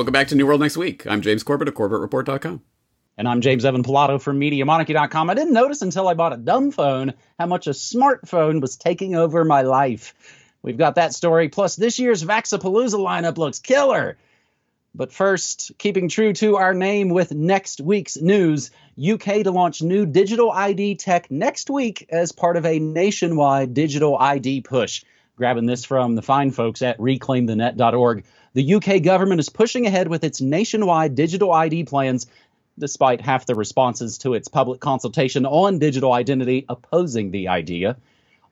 Welcome back to New World Next Week. I'm James Corbett of CorbettReport.com. And I'm James Evan Pilato from MediaMonarchy.com. I didn't notice until I bought a dumb phone how much a smartphone was taking over my life. We've got that story, plus this year's Vaxapalooza lineup looks killer. But first, keeping true to our name with next week's news, UK to launch new digital ID tech next week as part of a nationwide digital ID push. Grabbing this from the fine folks at reclaimthenet.org. The UK government is pushing ahead with its nationwide digital ID plans, despite half the responses to its public consultation on digital identity opposing the idea.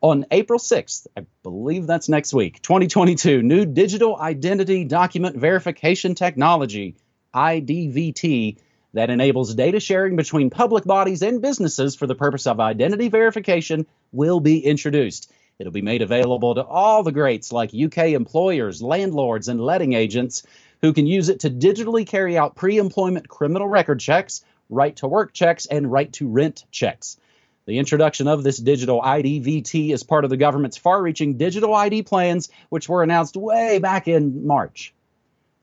On April 6th, I believe that's next week, 2022, new digital identity document verification technology, IDVT, that enables data sharing between public bodies and businesses for the purpose of identity verification will be introduced. It'll be made available to all the greats like UK employers, landlords, and letting agents who can use it to digitally carry out pre employment criminal record checks, right to work checks, and right to rent checks. The introduction of this digital ID VT is part of the government's far reaching digital ID plans, which were announced way back in March.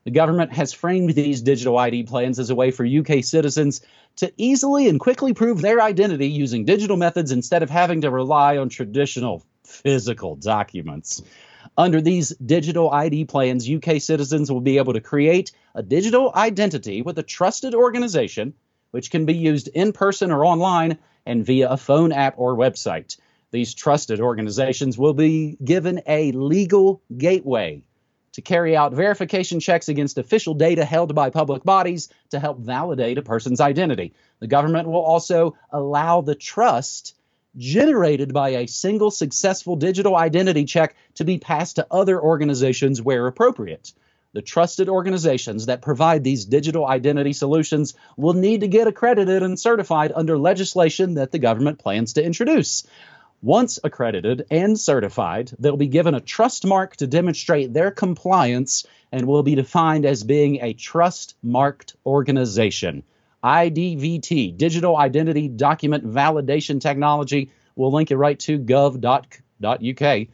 The government has framed these digital ID plans as a way for UK citizens to easily and quickly prove their identity using digital methods instead of having to rely on traditional physical documents. Under these digital ID plans, UK citizens will be able to create a digital identity with a trusted organization, which can be used in person or online and via a phone app or website. These trusted organizations will be given a legal gateway to carry out verification checks against official data held by public bodies to help validate a person's identity. The government will also allow the trust generated by a single successful digital identity check to be passed to other organizations where appropriate. The trusted organizations that provide these digital identity solutions will need to get accredited and certified under legislation that the government plans to introduce. Once accredited and certified, they'll be given a trust mark to demonstrate their compliance and will be defined as being a trust marked organization. IDVT, Digital Identity Document Validation Technology. We'll link it right to gov.uk.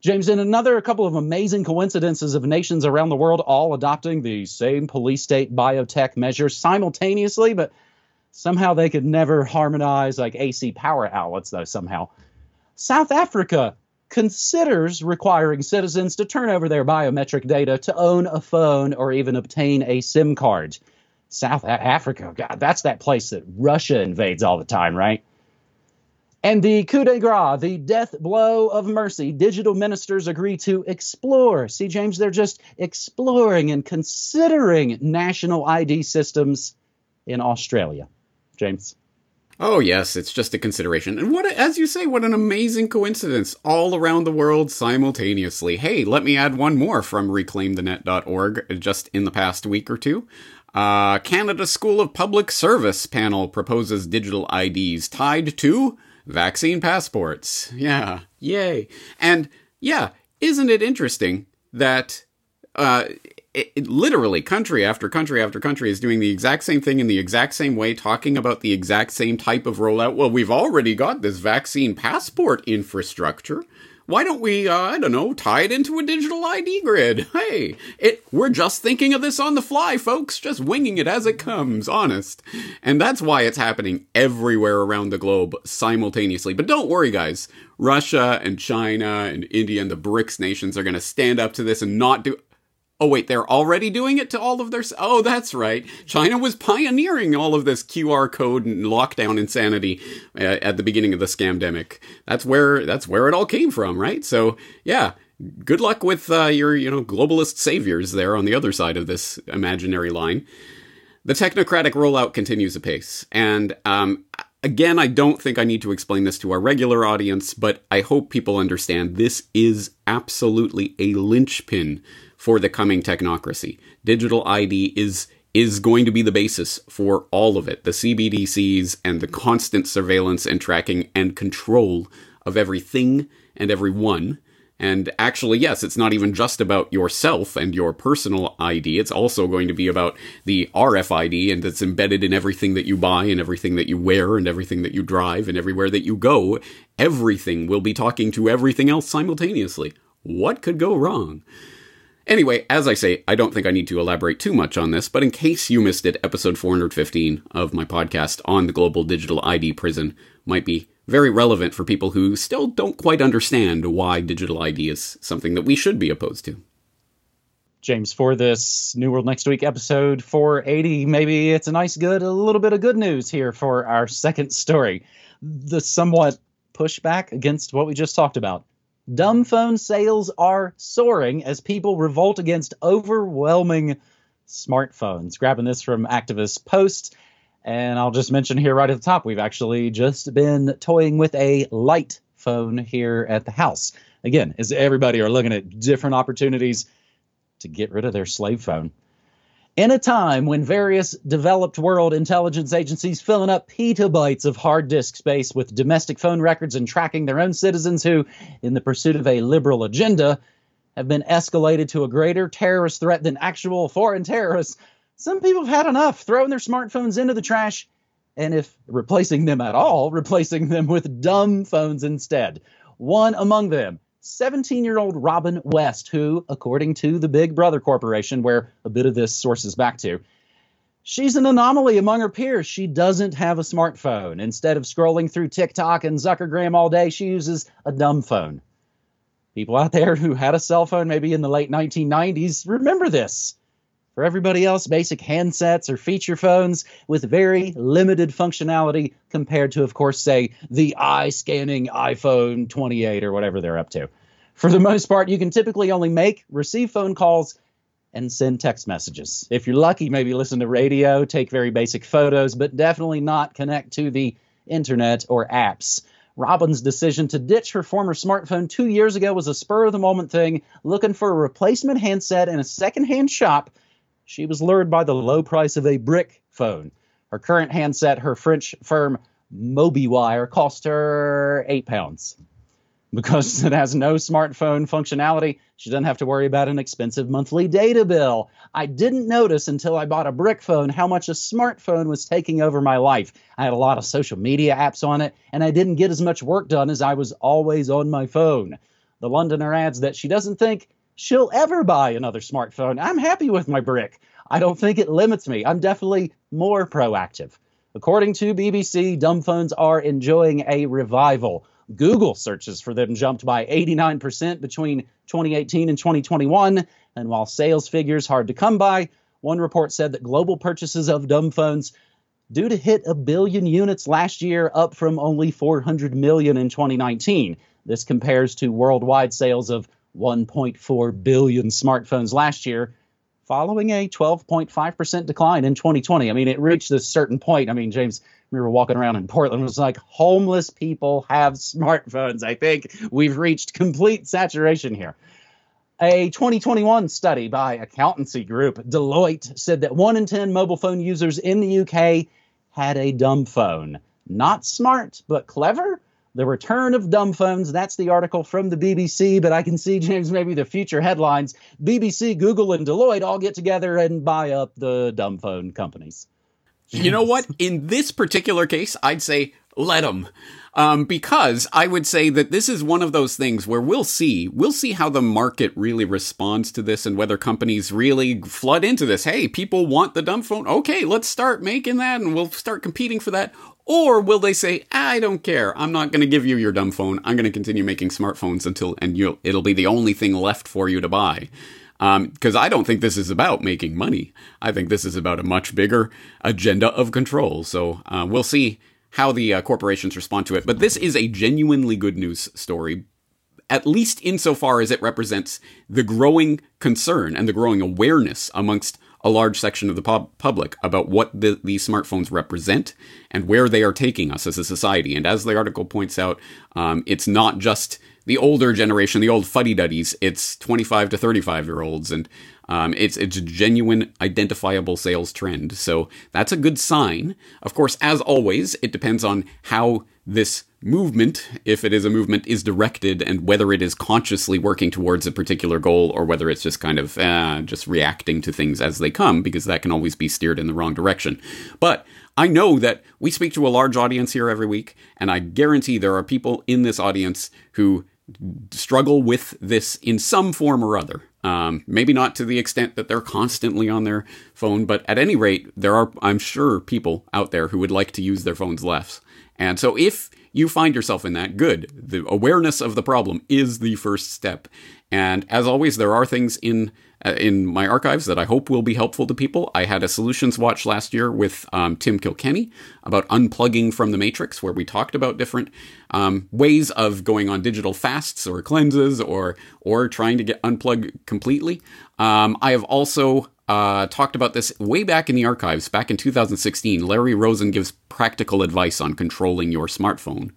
James, in another couple of amazing coincidences of nations around the world all adopting the same police state biotech measures simultaneously, but somehow they could never harmonize like AC power outlets, though, somehow. South Africa considers requiring citizens to turn over their biometric data to own a phone or even obtain a SIM card. South Africa, God, that's that place that Russia invades all the time, right? And the coup de grace, the death blow of mercy, digital ministers agree to explore. See, James, they're just exploring and considering national ID systems in Australia. James. Oh, yes, it's just a consideration. And what, as you say, what an amazing coincidence all around the world simultaneously. Hey, let me add one more from reclaimthenet.org just in the past week or two. Uh, Canada School of Public Service panel proposes digital IDs tied to vaccine passports. Yeah, yay. And yeah, isn't it interesting that uh, it, it, literally country after country after country is doing the exact same thing in the exact same way, talking about the exact same type of rollout? Well, we've already got this vaccine passport infrastructure why don't we, uh, I don't know, tie it into a digital ID grid? Hey, it, we're just thinking of this on the fly, folks, just winging it as it comes, honest. And that's why it's happening everywhere around the globe simultaneously. But don't worry, guys. Russia and China and India and the BRICS nations are going to stand up to this and not do, Oh, wait, they're already doing it to all of their. Oh, that's right. China was pioneering all of this QR code and lockdown insanity uh, at the beginning of the scamdemic. That's where that's where it all came from, right? So, yeah, good luck with uh, your you know globalist saviors there on the other side of this imaginary line. The technocratic rollout continues apace, and um, again, I don't think I need to explain this to our regular audience, but I hope people understand this is absolutely a linchpin for the coming technocracy. Digital ID is is going to be the basis for all of it. The CBDCs and the constant surveillance and tracking and control of everything and everyone. And actually, yes, it's not even just about yourself and your personal ID. It's also going to be about the RFID and it's embedded in everything that you buy and everything that you wear and everything that you drive and everywhere that you go. Everything will be talking to everything else simultaneously. What could go wrong? Anyway, as I say, I don't think I need to elaborate too much on this, but in case you missed it, episode 415 of my podcast on the global digital ID prison might be very relevant for people who still don't quite understand why digital ID is something that we should be opposed to. James, for this New World Next Week episode 480, maybe it's a nice, good, a little bit of good news here for our second story. The somewhat pushback against what we just talked about. Dumb phone sales are soaring as people revolt against overwhelming smartphones. Grabbing this from Activist Post. And I'll just mention here right at the top, we've actually just been toying with a light phone here at the house. Again, as everybody are looking at different opportunities to get rid of their slave phone. In a time when various developed world intelligence agencies filling up petabytes of hard disk space with domestic phone records and tracking their own citizens who, in the pursuit of a liberal agenda, have been escalated to a greater terrorist threat than actual foreign terrorists, some people have had enough throwing their smartphones into the trash, and if replacing them at all, replacing them with dumb phones instead. One among them 17 year old Robin West, who, according to the Big Brother Corporation, where a bit of this sources back to, she's an anomaly among her peers. She doesn't have a smartphone. Instead of scrolling through TikTok and Zuckergram all day, she uses a dumb phone. People out there who had a cell phone maybe in the late 1990s remember this. For everybody else, basic handsets or feature phones with very limited functionality compared to, of course, say, the eye scanning iPhone 28 or whatever they're up to. For the most part, you can typically only make, receive phone calls, and send text messages. If you're lucky, maybe listen to radio, take very basic photos, but definitely not connect to the internet or apps. Robin's decision to ditch her former smartphone two years ago was a spur of the moment thing, looking for a replacement handset in a secondhand shop she was lured by the low price of a brick phone. Her current handset, her French firm MobiWire, cost her eight pounds. Because it has no smartphone functionality, she doesn't have to worry about an expensive monthly data bill. I didn't notice until I bought a brick phone how much a smartphone was taking over my life. I had a lot of social media apps on it, and I didn't get as much work done as I was always on my phone. The Londoner adds that she doesn't think she'll ever buy another smartphone. I'm happy with my brick. I don't think it limits me. I'm definitely more proactive. According to BBC, dumb phones are enjoying a revival. Google searches for them jumped by 89% between 2018 and 2021. And while sales figures hard to come by, one report said that global purchases of dumb phones due to hit a billion units last year, up from only 400 million in 2019. This compares to worldwide sales of 1.4 billion smartphones last year, following a 12.5% decline in 2020. I mean, it reached a certain point. I mean, James, we were walking around in Portland, it was like homeless people have smartphones. I think we've reached complete saturation here. A 2021 study by accountancy group Deloitte said that one in 10 mobile phone users in the UK had a dumb phone. Not smart, but clever the return of dumb phones. That's the article from the BBC, but I can see, James, maybe the future headlines. BBC, Google, and Deloitte all get together and buy up the dumb phone companies. You know what? In this particular case, I'd say let them. Um, because I would say that this is one of those things where we'll see, we'll see how the market really responds to this and whether companies really flood into this. Hey, people want the dumb phone. Okay, let's start making that and we'll start competing for that. Or will they say, I don't care. I'm not going to give you your dumb phone. I'm going to continue making smartphones until, and you it'll be the only thing left for you to buy. Because um, I don't think this is about making money. I think this is about a much bigger agenda of control. So uh, we'll see how the uh, corporations respond to it. But this is a genuinely good news story, at least insofar as it represents the growing concern and the growing awareness amongst a large section of the pub- public about what the, these smartphones represent and where they are taking us as a society. And as the article points out, um, it's not just the older generation, the old fuddy duddies. It's 25 to 35 year olds, and um, it's it's a genuine, identifiable sales trend. So that's a good sign. Of course, as always, it depends on how this movement, if it is a movement, is directed and whether it is consciously working towards a particular goal or whether it's just kind of uh, just reacting to things as they come, because that can always be steered in the wrong direction. But I know that we speak to a large audience here every week, and I guarantee there are people in this audience who struggle with this in some form or other. Um, maybe not to the extent that they're constantly on their phone, but at any rate, there are, I'm sure, people out there who would like to use their phones less. And so if you find yourself in that, good. The awareness of the problem is the first step. And as always, there are things in in my archives that I hope will be helpful to people. I had a solutions watch last year with um, Tim Kilkenny about unplugging from the matrix, where we talked about different um, ways of going on digital fasts or cleanses or or trying to get unplugged completely. Um, I have also uh, talked about this way back in the archives, back in 2016. Larry Rosen gives practical advice on controlling your smartphone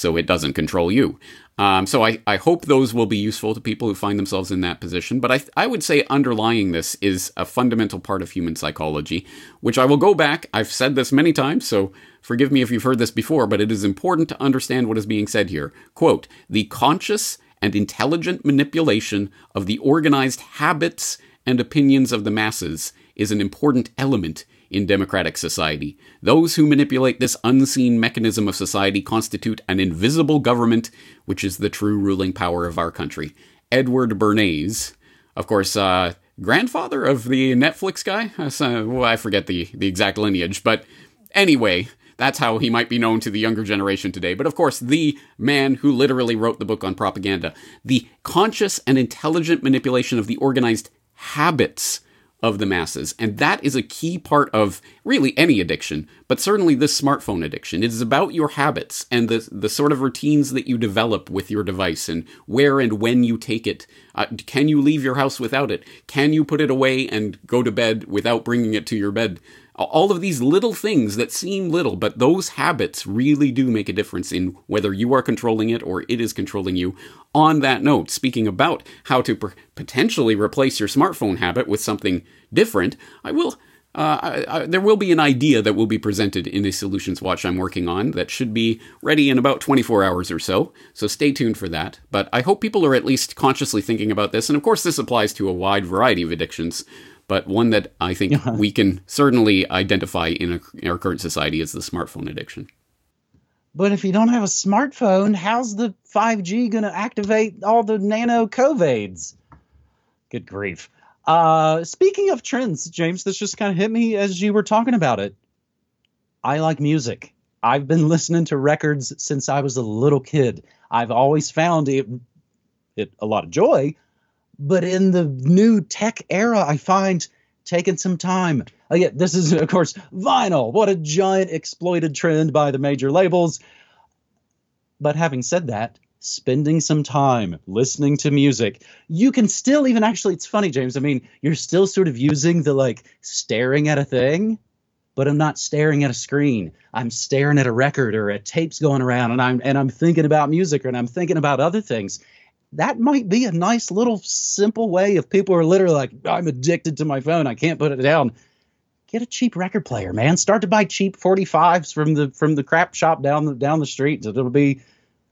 so it doesn't control you. Um, so I, I hope those will be useful to people who find themselves in that position. But I, I would say underlying this is a fundamental part of human psychology, which I will go back. I've said this many times, so forgive me if you've heard this before, but it is important to understand what is being said here. Quote, the conscious and intelligent manipulation of the organized habits and opinions of the masses is an important element in democratic society. Those who manipulate this unseen mechanism of society constitute an invisible government, which is the true ruling power of our country. Edward Bernays, of course, uh, grandfather of the Netflix guy. Uh, well, I forget the, the exact lineage, but anyway, that's how he might be known to the younger generation today. But of course, the man who literally wrote the book on propaganda. The conscious and intelligent manipulation of the organized habits of the masses. And that is a key part of really any addiction, but certainly this smartphone addiction. It is about your habits and the, the sort of routines that you develop with your device and where and when you take it. Uh, can you leave your house without it? Can you put it away and go to bed without bringing it to your bed? All of these little things that seem little, but those habits really do make a difference in whether you are controlling it or it is controlling you. On that note, speaking about how to potentially replace your smartphone habit with something different, I will. Uh, I, I, there will be an idea that will be presented in a solutions watch I'm working on that should be ready in about 24 hours or so. So stay tuned for that. But I hope people are at least consciously thinking about this. And of course, this applies to a wide variety of addictions but one that I think we can certainly identify in, a, in, our current society is the smartphone addiction. But if you don't have a smartphone, how's the 5G going to activate all the nano COVIDs? Good grief. Uh, speaking of trends, James, this just kind of hit me as you were talking about it. I like music. I've been listening to records since I was a little kid. I've always found it, it a lot of joy, but in the new tech era, I find taking some time. Again, this is, of course, vinyl. What a giant exploited trend by the major labels. But having said that, spending some time listening to music, you can still even actually, it's funny, James. I mean, you're still sort of using the like staring at a thing, but I'm not staring at a screen. I'm staring at a record or a tape's going around and I'm and I'm thinking about music and I'm thinking about other things that might be a nice little simple way if people are literally like, I'm addicted to my phone, I can't put it down. Get a cheap record player, man. Start to buy cheap 45s from the from the crap shop down the down the street. It'll be,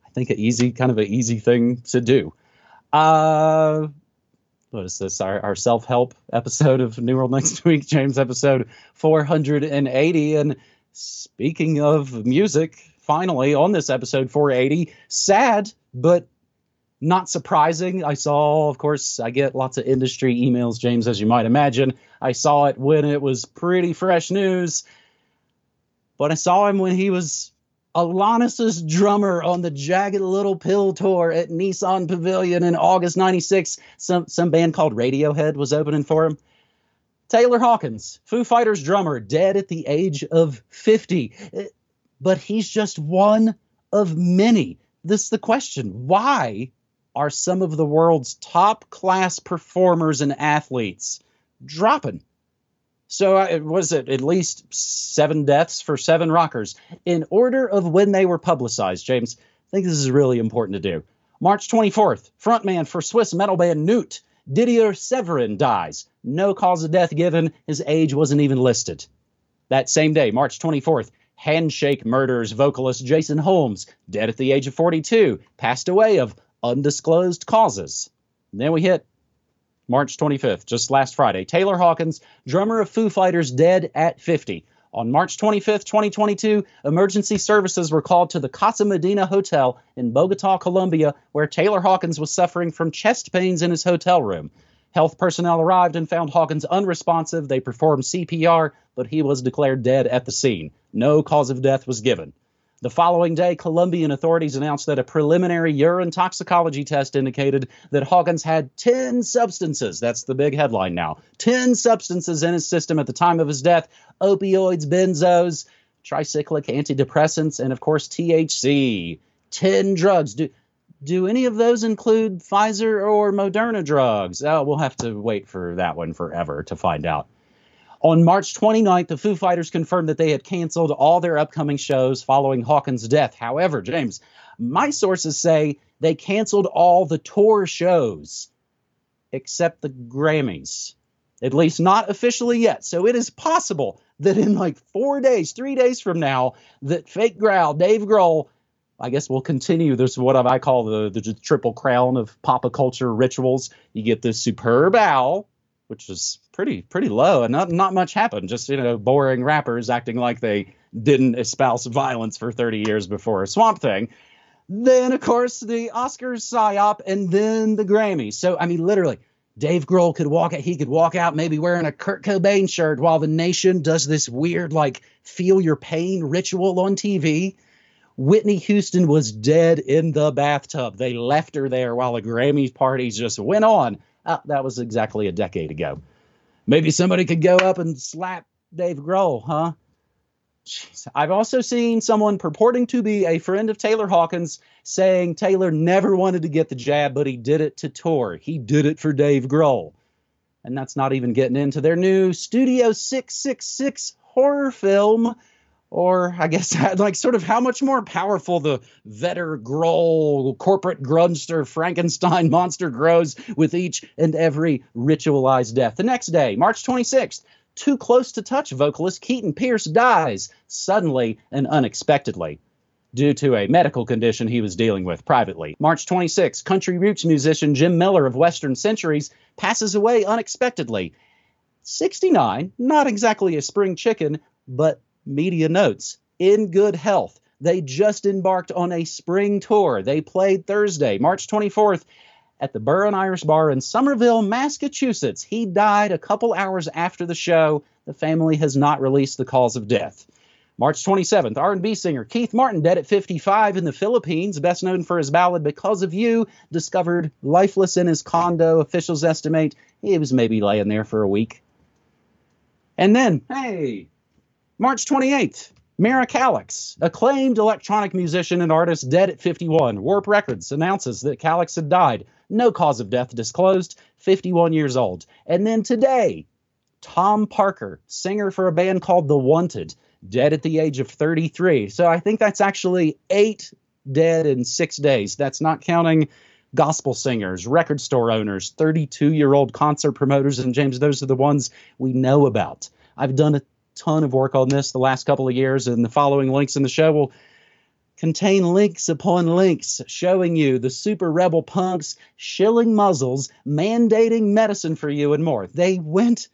I think, an easy kind of an easy thing to do. Uh, what is this? Our, our self help episode of New World Next Week, James, episode 480. And speaking of music, finally on this episode 480, sad but not surprising. I saw, of course, I get lots of industry emails, James, as you might imagine. I saw it when it was pretty fresh news, but I saw him when he was Alanis's drummer on the Jagged Little Pill tour at Nissan Pavilion in August 96. Some, some band called Radiohead was opening for him. Taylor Hawkins, Foo Fighters drummer, dead at the age of 50. Eh, but he's just one of many. This is the question. Why are some of the world's top class performers and athletes dropping. So uh, it was it at least seven deaths for seven rockers in order of when they were publicized? James, I think this is really important to do. March 24th, frontman for Swiss metal band Newt, Didier Severin dies. No cause of death given. His age wasn't even listed. That same day, March 24th, Handshake murders vocalist Jason Holmes, dead at the age of 42, passed away of undisclosed causes. And then we hit March 25th, just last Friday. Taylor Hawkins, drummer of Foo Fighters, dead at 50. On March 25th, 2022, emergency services were called to the Casa Medina Hotel in Bogota, Colombia, where Taylor Hawkins was suffering from chest pains in his hotel room. Health personnel arrived and found Hawkins unresponsive. They performed CPR, but he was declared dead at the scene. No cause of death was given. The following day, Colombian authorities announced that a preliminary urine toxicology test indicated that Hawkins had 10 substances. That's the big headline now 10 substances in his system at the time of his death opioids, benzos, tricyclic antidepressants, and of course, THC. 10 drugs. Do, do any of those include Pfizer or Moderna drugs? Oh, we'll have to wait for that one forever to find out. On March 29th, the Foo Fighters confirmed that they had canceled all their upcoming shows following Hawkins' death. However, James, my sources say they canceled all the tour shows except the Grammys. At least not officially yet. So it is possible that in like four days, three days from now, that fake growl, Dave Grohl, I guess we'll continue this what I call the, the triple crown of pop culture rituals. You get the superb owl, which was pretty pretty low, and not not much happened. Just you know, boring rappers acting like they didn't espouse violence for 30 years before a Swamp Thing. Then of course the Oscars psyop, and then the Grammys. So I mean, literally, Dave Grohl could walk out. He could walk out maybe wearing a Kurt Cobain shirt while the nation does this weird like feel your pain ritual on TV. Whitney Houston was dead in the bathtub. They left her there while the Grammy parties just went on. Uh, that was exactly a decade ago. Maybe somebody could go up and slap Dave Grohl, huh? Jeez. I've also seen someone purporting to be a friend of Taylor Hawkins saying Taylor never wanted to get the jab, but he did it to tour. He did it for Dave Grohl. And that's not even getting into their new Studio 666 horror film or I guess like sort of how much more powerful the Vedder Grohl corporate grunster Frankenstein monster grows with each and every ritualized death. The next day, March 26th, too close to touch vocalist Keaton Pierce dies suddenly and unexpectedly due to a medical condition he was dealing with privately. March 26, country roots musician Jim Miller of Western Centuries passes away unexpectedly. 69, not exactly a spring chicken, but media notes in good health. They just embarked on a spring tour. They played Thursday, March 24th, at the Burren Irish Bar in Somerville, Massachusetts. He died a couple hours after the show. The family has not released the cause of death. March 27th, R&B singer Keith Martin, dead at 55 in the Philippines, best known for his ballad "Because of You," discovered lifeless in his condo. Officials estimate he was maybe laying there for a week. And then, hey, March 28th, Mira Calix, acclaimed electronic musician and artist, dead at 51. Warp Records announces that Calix had died. No cause of death disclosed, 51 years old. And then today, Tom Parker, singer for a band called The Wanted, dead at the age of 33. So I think that's actually eight dead in six days. That's not counting gospel singers, record store owners, 32 year old concert promoters. And James, those are the ones we know about. I've done a ton of work on this the last couple of years, and the following links in the show will contain links upon links showing you the super rebel punks shilling muzzles, mandating medicine for you, and more. They went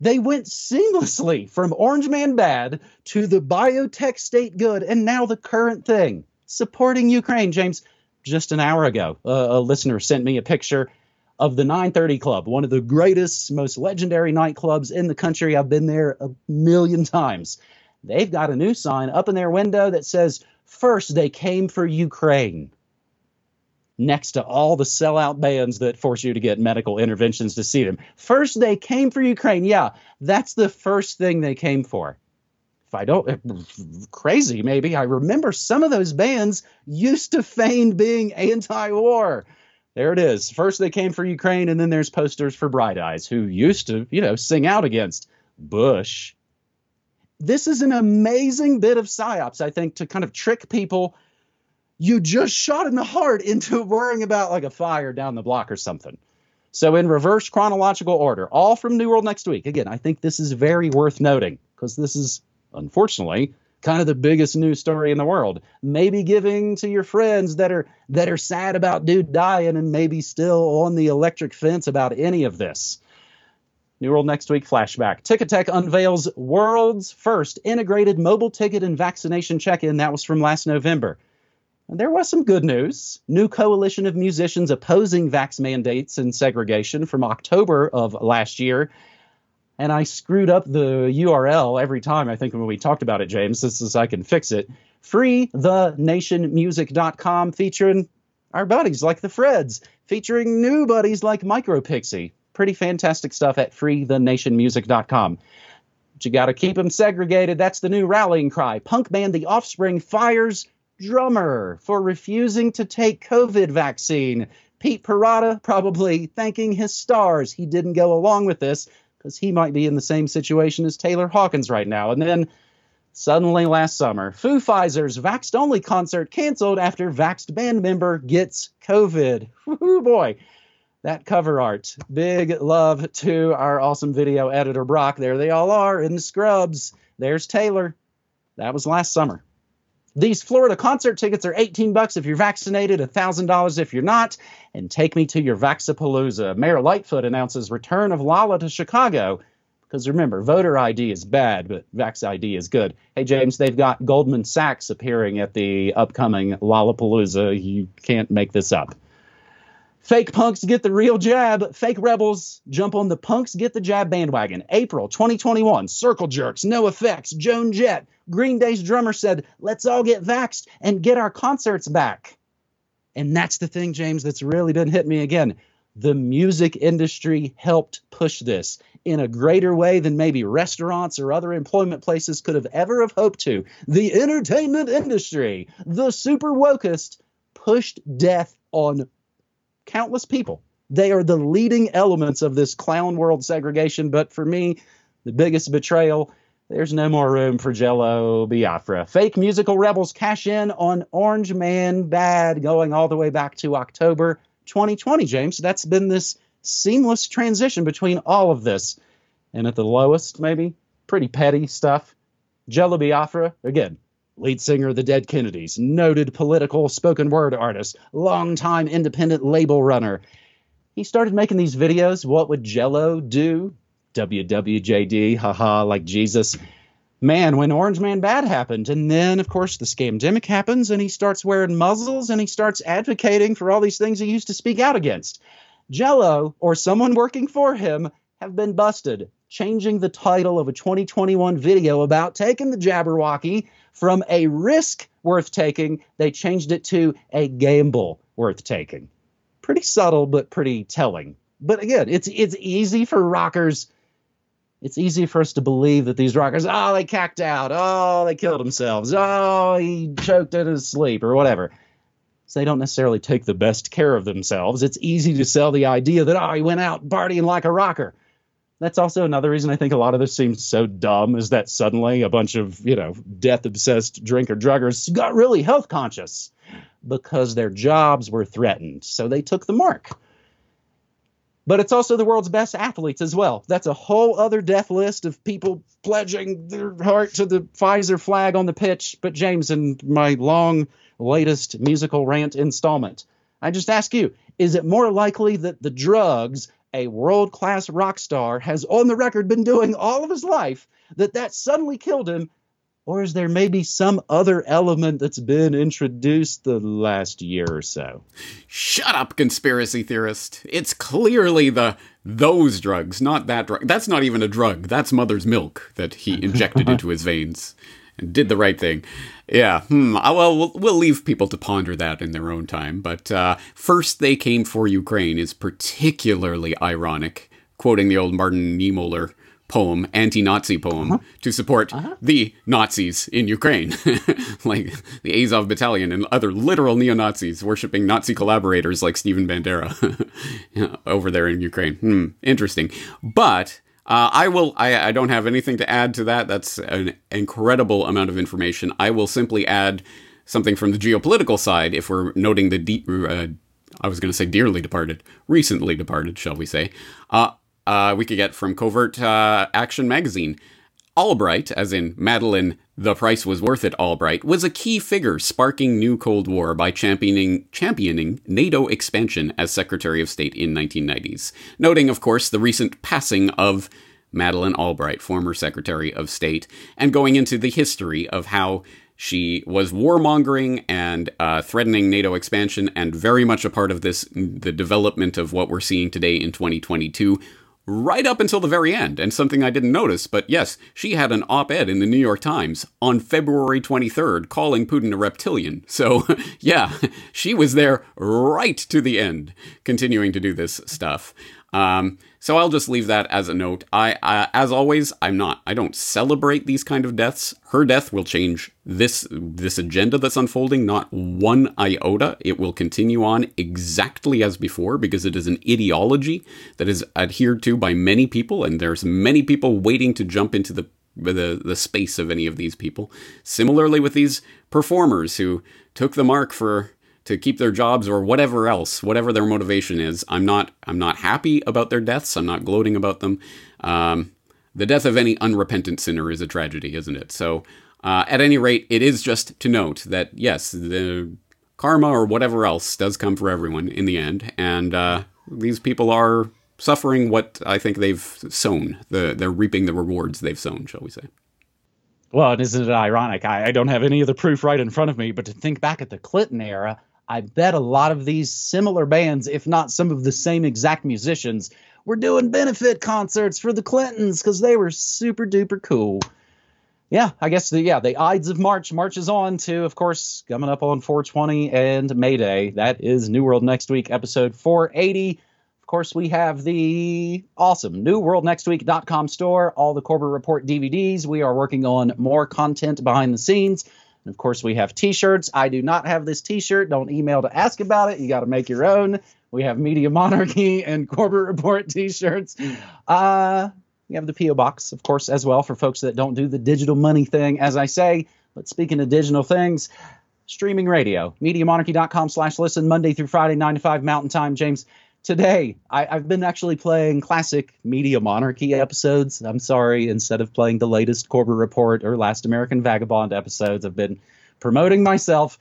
they went seamlessly from Orange Man Bad to the biotech state good, and now the current thing supporting Ukraine. James, just an hour ago, a listener sent me a picture of the 930 Club, one of the greatest, most legendary nightclubs in the country. I've been there a million times. They've got a new sign up in their window that says, First, they came for Ukraine. Next to all the sellout bands that force you to get medical interventions to see them. First, they came for Ukraine. Yeah, that's the first thing they came for. If I don't, crazy maybe. I remember some of those bands used to feign being anti war there it is. First they came for Ukraine, and then there's posters for Bright Eyes, who used to, you know, sing out against Bush. This is an amazing bit of psyops, I think, to kind of trick people. You just shot in the heart into worrying about like a fire down the block or something. So, in reverse chronological order, all from New World next week. Again, I think this is very worth noting because this is, unfortunately, kind of the biggest news story in the world. Maybe giving to your friends that are that are sad about dude dying and maybe still on the electric fence about any of this. New World Next Week flashback. Ticketek unveils world's first integrated mobile ticket and vaccination check-in. That was from last November. And there was some good news. New coalition of musicians opposing vax mandates and segregation from October of last year. And I screwed up the URL every time, I think, when we talked about it, James. This is I can fix it. FreeTheNationMusic.com featuring our buddies like the Freds, featuring new buddies like Micropixie. Pretty fantastic stuff at FreeTheNationMusic.com. But you got to keep them segregated. That's the new rallying cry. Punk band The Offspring fires drummer for refusing to take COVID vaccine. Pete Parada probably thanking his stars he didn't go along with this because he might be in the same situation as Taylor Hawkins right now. And then suddenly last summer, Foo Fighters vaxxed only concert canceled after vaxxed band member gets COVID. Woo boy. That cover art. Big love to our awesome video editor, Brock. There they all are in the scrubs. There's Taylor. That was last summer. These Florida concert tickets are 18 bucks if you're vaccinated, $1,000 if you're not. And take me to your Vaxapalooza. Mayor Lightfoot announces return of Lala to Chicago. Because remember, voter ID is bad, but Vax ID is good. Hey, James, they've got Goldman Sachs appearing at the upcoming Lollapalooza. You can't make this up. Fake punks get the real jab. Fake rebels jump on the punks get the jab bandwagon. April 2021. Circle jerks, NOFX, Joan Jett. Green Day's drummer said, let's all get vaxxed and get our concerts back. And that's the thing, James, that's really been hit me again. The music industry helped push this in a greater way than maybe restaurants or other employment places could have ever have hoped to. The entertainment industry, the super wokest, pushed death on countless people. They are the leading elements of this clown world segregation. But for me, the biggest betrayal there's no more room for Jello Biafra. Fake musical rebels cash in on Orange Man Bad going all the way back to October 2020, James. That's been this seamless transition between all of this. And at the lowest, maybe, pretty petty stuff. Jello Biafra, again, lead singer of the Dead Kennedys, noted political spoken word artist, longtime independent label runner. He started making these videos. What would Jello do? WWJD, haha, like Jesus. Man, when Orange Man Bad happened, and then, of course, the scamdemic happens, and he starts wearing muzzles and he starts advocating for all these things he used to speak out against. Jello, or someone working for him, have been busted, changing the title of a 2021 video about taking the Jabberwocky from a risk worth taking, they changed it to a gamble worth taking. Pretty subtle, but pretty telling. But again, it's it's easy for rockers it's easy for us to believe that these rockers, oh, they cacked out, oh, they killed themselves, oh, he choked in his sleep, or whatever. So they don't necessarily take the best care of themselves. It's easy to sell the idea that, oh, he went out partying like a rocker. That's also another reason I think a lot of this seems so dumb is that suddenly a bunch of, you know, death obsessed drinker druggers got really health conscious because their jobs were threatened. So they took the mark but it's also the world's best athletes as well. That's a whole other death list of people pledging their heart to the Pfizer flag on the pitch. But James, in my long latest musical rant installment, I just ask you: Is it more likely that the drugs a world class rock star has on the record been doing all of his life that that suddenly killed him or is there maybe some other element that's been introduced the last year or so? Shut up, conspiracy theorist. It's clearly the those drugs, not that drug. That's not even a drug. That's mother's milk that he injected into his veins and did the right thing. Yeah, hmm. Uh, well, well, we'll leave people to ponder that in their own time. But uh, first, they came for Ukraine is particularly ironic, quoting the old Martin Niemöller poem, anti-Nazi poem, uh-huh. to support uh-huh. the Nazis in Ukraine, like the Azov Battalion and other literal neo-Nazis worshiping Nazi collaborators like Stephen Bandera over there in Ukraine. Hmm, interesting. But uh, I will. I, I don't have anything to add to that. That's an incredible amount of information. I will simply add something from the geopolitical side. If we're noting the de- uh, I was going to say dearly departed, recently departed, shall we say? Uh, uh, we could get from Covert uh, Action Magazine. Albright, as in Madeleine, the price was worth it Albright, was a key figure sparking new Cold War by championing championing NATO expansion as Secretary of State in 1990s. Noting, of course, the recent passing of Madeleine Albright, former Secretary of State, and going into the history of how She was warmongering and uh, threatening NATO expansion, and very much a part of this, the development of what we're seeing today in 2022 right up until the very end. And something I didn't notice, but yes, she had an op ed in the New York Times on February 23rd calling Putin a reptilian. So, yeah, she was there right to the end, continuing to do this stuff. Um, so I'll just leave that as a note. I, I, as always, I'm not. I don't celebrate these kind of deaths. Her death will change this this agenda that's unfolding not one iota. It will continue on exactly as before because it is an ideology that is adhered to by many people, and there's many people waiting to jump into the the, the space of any of these people. Similarly with these performers who took the mark for to keep their jobs or whatever else, whatever their motivation is. I'm not I'm not happy about their deaths. I'm not gloating about them. Um, the death of any unrepentant sinner is a tragedy, isn't it? So, uh, at any rate, it is just to note that yes, the karma or whatever else does come for everyone in the end, and uh, these people are suffering what I think they've sown. The, they're reaping the rewards they've sown, shall we say. Well, isn't it ironic? I, I, don't have any of the proof right in front of me, but to think back at the Clinton era, I bet a lot of these similar bands, if not some of the same exact musicians, were doing benefit concerts for the Clintons because they were super duper cool. Yeah, I guess the yeah the Ides of March marches on to, of course, coming up on 420 and May Day. That is New World Next Week, episode 480. Of course, we have the awesome newworldnextweek.com store, all the Corbett Report DVDs. We are working on more content behind the scenes. And of course, we have t shirts. I do not have this t shirt. Don't email to ask about it. You got to make your own. We have Media Monarchy and Corbett Report t shirts. Uh, we have the P.O. Box, of course, as well for folks that don't do the digital money thing, as I say. But speaking of digital things, streaming radio, MediaMonarchy.com slash listen, Monday through Friday, 9 to 5 Mountain Time. James, today I, have been actually playing classic Media Monarchy episodes. I'm sorry, instead of playing the latest Corbett Report or Last American Vagabond episodes, I've been promoting myself,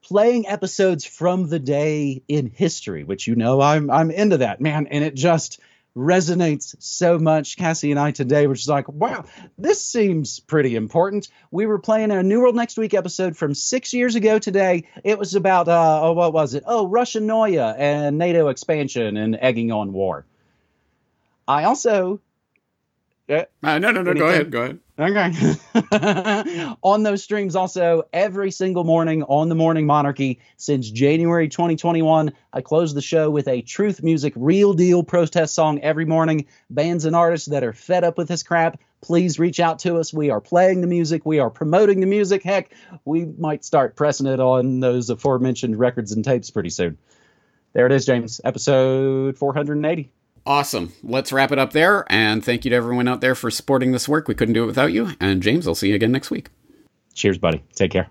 playing episodes from the day in history, which you know I'm I'm into that, man, and it just resonates so much. Cassie and I today were just like, wow, this seems pretty important. We were playing a New World Next Week episode from six years ago today. It was about, uh, oh, what was it? Oh, Russian Noya and NATO expansion and egging on war. I also. Uh, no, no, no. Anything? Go ahead. Go ahead. Okay. on those streams, also every single morning on the Morning Monarchy since January 2021, I close the show with a Truth Music real deal protest song every morning. Bands and artists that are fed up with this crap, please reach out to us. We are playing the music, we are promoting the music. Heck, we might start pressing it on those aforementioned records and tapes pretty soon. There it is, James, episode 480. Awesome. Let's wrap it up there. And thank you to everyone out there for supporting this work. We couldn't do it without you. And James, I'll see you again next week. Cheers, buddy. Take care.